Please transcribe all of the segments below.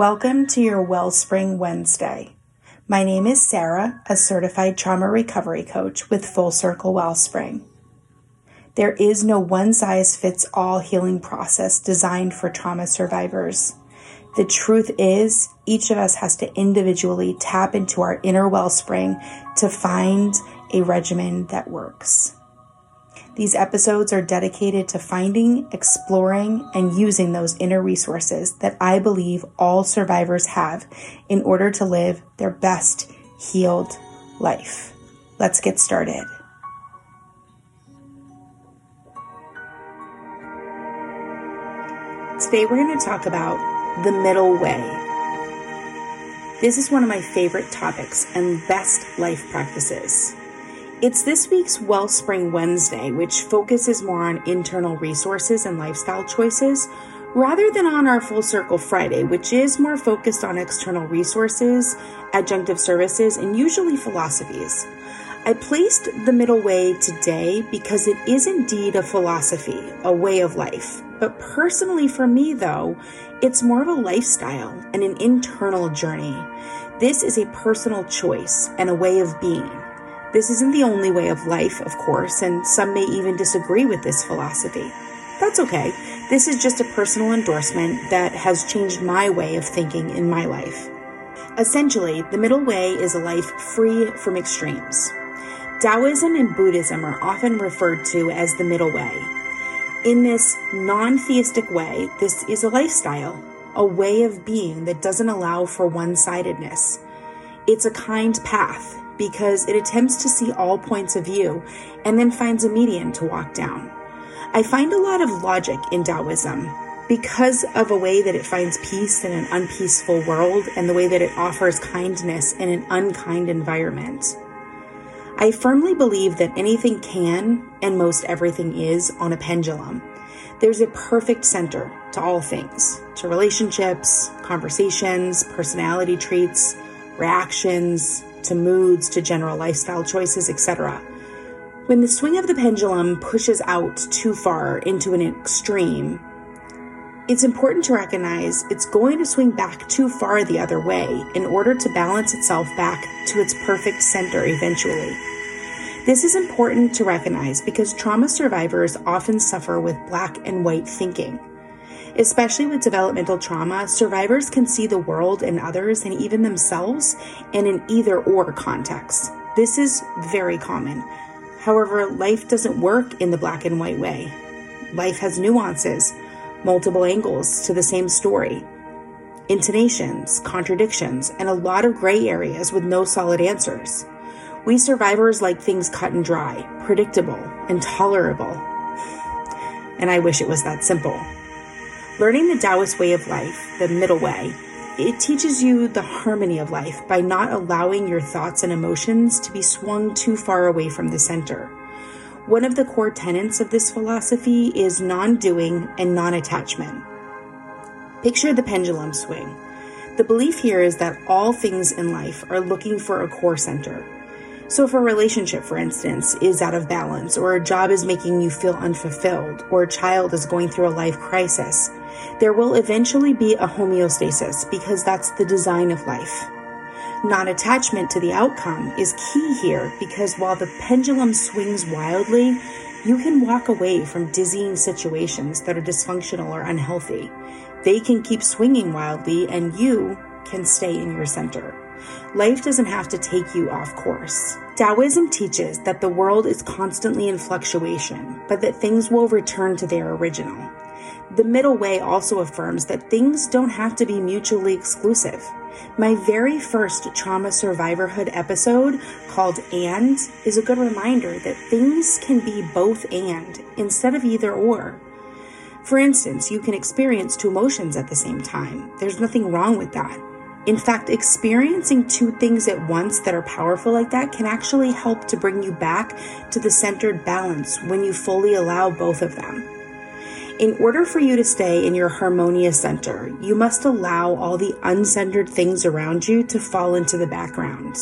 Welcome to your Wellspring Wednesday. My name is Sara, a certified trauma recovery coach with Full Circle Wellspring. There is no one size fits all healing process designed for trauma survivors. The truth is, each of us has to individually tap into our inner wellspring to find a regimen that works. These episodes are dedicated to finding, exploring, and using those inner resources that I believe all survivors have in order to live their best healed life. Let's get started. Today, we're going to talk about the middle way. This is one of my favorite topics and best life practices. It's this week's Wellspring Wednesday, which focuses more on internal resources and lifestyle choices rather than on our Full Circle Friday, which is more focused on external resources, adjunctive services, and usually philosophies. I placed the middle way today because it is indeed a philosophy, a way of life. But personally, for me, though, it's more of a lifestyle and an internal journey. This is a personal choice and a way of being. This isn't the only way of life, of course, and some may even disagree with this philosophy. That's okay. This is just a personal endorsement that has changed my way of thinking in my life. Essentially, the middle way is a life free from extremes. Taoism and Buddhism are often referred to as the middle way. In this non theistic way, this is a lifestyle, a way of being that doesn't allow for one sidedness. It's a kind path because it attempts to see all points of view and then finds a median to walk down. I find a lot of logic in Taoism because of a way that it finds peace in an unpeaceful world and the way that it offers kindness in an unkind environment. I firmly believe that anything can and most everything is on a pendulum. There's a perfect center to all things, to relationships, conversations, personality traits, reactions, to moods, to general lifestyle choices, etc. When the swing of the pendulum pushes out too far into an extreme, it's important to recognize it's going to swing back too far the other way in order to balance itself back to its perfect center eventually. This is important to recognize because trauma survivors often suffer with black and white thinking. Especially with developmental trauma, survivors can see the world and others and even themselves in an either or context. This is very common. However, life doesn't work in the black and white way. Life has nuances, multiple angles to the same story, intonations, contradictions, and a lot of gray areas with no solid answers. We survivors like things cut and dry, predictable, and tolerable. And I wish it was that simple. Learning the Taoist way of life, the middle way, it teaches you the harmony of life by not allowing your thoughts and emotions to be swung too far away from the center. One of the core tenets of this philosophy is non doing and non attachment. Picture the pendulum swing. The belief here is that all things in life are looking for a core center. So, if a relationship, for instance, is out of balance, or a job is making you feel unfulfilled, or a child is going through a life crisis, there will eventually be a homeostasis because that's the design of life. Non attachment to the outcome is key here because while the pendulum swings wildly, you can walk away from dizzying situations that are dysfunctional or unhealthy. They can keep swinging wildly, and you can stay in your center. Life doesn't have to take you off course. Taoism teaches that the world is constantly in fluctuation, but that things will return to their original. The middle way also affirms that things don't have to be mutually exclusive. My very first trauma survivorhood episode called And is a good reminder that things can be both and instead of either or. For instance, you can experience two emotions at the same time. There's nothing wrong with that. In fact, experiencing two things at once that are powerful like that can actually help to bring you back to the centered balance when you fully allow both of them. In order for you to stay in your harmonious center, you must allow all the uncentered things around you to fall into the background.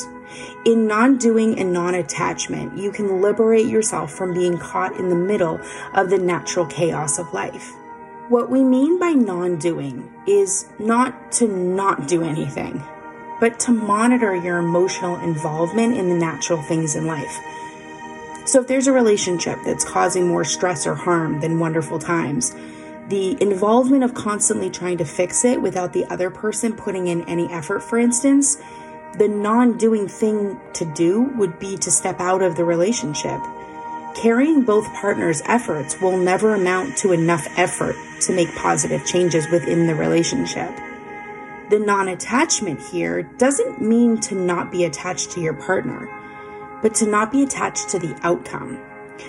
In non doing and non attachment, you can liberate yourself from being caught in the middle of the natural chaos of life. What we mean by non doing is not to not do anything, but to monitor your emotional involvement in the natural things in life. So, if there's a relationship that's causing more stress or harm than wonderful times, the involvement of constantly trying to fix it without the other person putting in any effort, for instance, the non doing thing to do would be to step out of the relationship. Carrying both partners' efforts will never amount to enough effort to make positive changes within the relationship. The non attachment here doesn't mean to not be attached to your partner, but to not be attached to the outcome.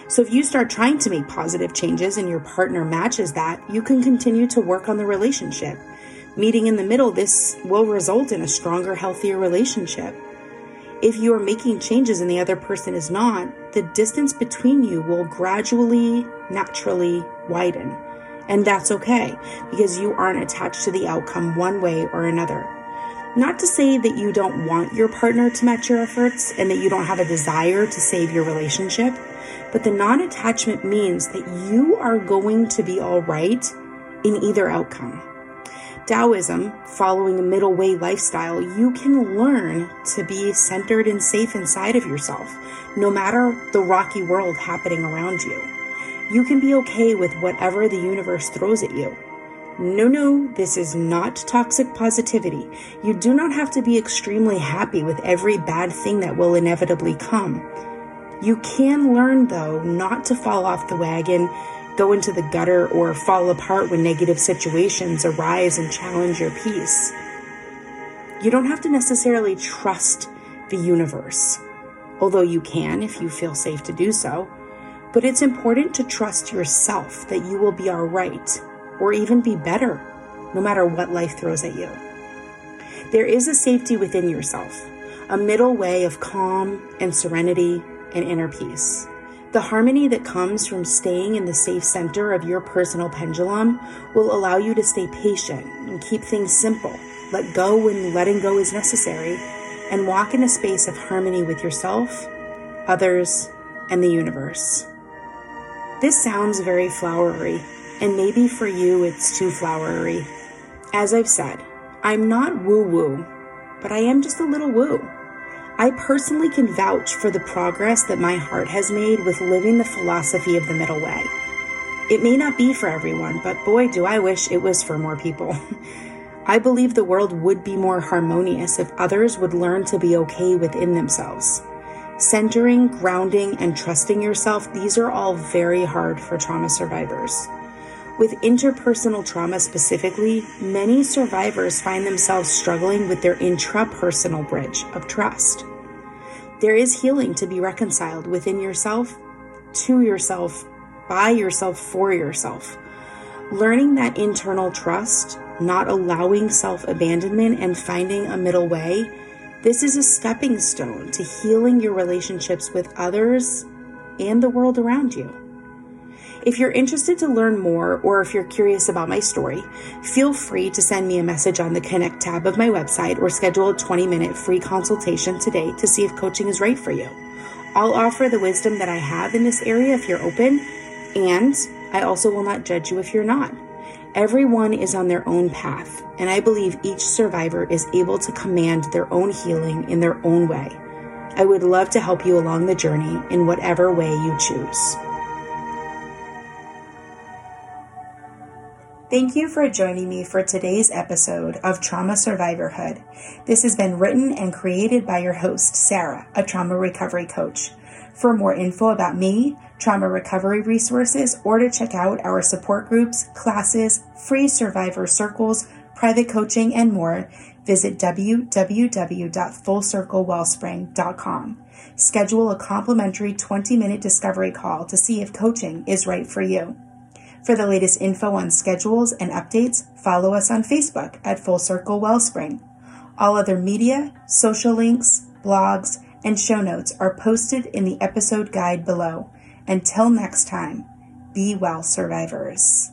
So if you start trying to make positive changes and your partner matches that, you can continue to work on the relationship. Meeting in the middle, this will result in a stronger, healthier relationship. If you are making changes and the other person is not, the distance between you will gradually, naturally widen. And that's okay because you aren't attached to the outcome one way or another. Not to say that you don't want your partner to match your efforts and that you don't have a desire to save your relationship, but the non attachment means that you are going to be all right in either outcome. Taoism, following a middle way lifestyle, you can learn to be centered and safe inside of yourself, no matter the rocky world happening around you. You can be okay with whatever the universe throws at you. No, no, this is not toxic positivity. You do not have to be extremely happy with every bad thing that will inevitably come. You can learn, though, not to fall off the wagon, go into the gutter, or fall apart when negative situations arise and challenge your peace. You don't have to necessarily trust the universe, although you can if you feel safe to do so. But it's important to trust yourself that you will be alright, or even be better, no matter what life throws at you. There is a safety within yourself, a middle way of calm and serenity and inner peace. The harmony that comes from staying in the safe center of your personal pendulum will allow you to stay patient and keep things simple, let go when letting go is necessary, and walk in a space of harmony with yourself, others, and the universe. This sounds very flowery, and maybe for you it's too flowery. As I've said, I'm not woo woo, but I am just a little woo. I personally can vouch for the progress that my heart has made with living the philosophy of the middle way. It may not be for everyone, but boy, do I wish it was for more people. I believe the world would be more harmonious if others would learn to be okay within themselves. Centering, grounding, and trusting yourself, these are all very hard for trauma survivors. With interpersonal trauma specifically, many survivors find themselves struggling with their intrapersonal bridge of trust. There is healing to be reconciled within yourself, to yourself, by yourself, for yourself. Learning that internal trust, not allowing self abandonment, and finding a middle way, this is a stepping stone to healing your relationships with others and the world around you. If you're interested to learn more or if you're curious about my story, feel free to send me a message on the Connect tab of my website or schedule a 20 minute free consultation today to see if coaching is right for you. I'll offer the wisdom that I have in this area if you're open, and I also will not judge you if you're not. Everyone is on their own path, and I believe each survivor is able to command their own healing in their own way. I would love to help you along the journey in whatever way you choose. Thank you for joining me for today's episode of Trauma Survivorhood. This has been written and created by your host, Sara, a trauma recovery coach. For more info about me, trauma recovery resources, or to check out our support groups, classes, free survivor circles, private coaching, and more, visit www.fullcirclewellspring.com. Schedule a complimentary 20 minute discovery call to see if coaching is right for you. For the latest info on schedules and updates, follow us on Facebook at Full Circle Wellspring. All other media, social links, blogs, and show notes are posted in the episode guide below. Until next time, be well, survivors.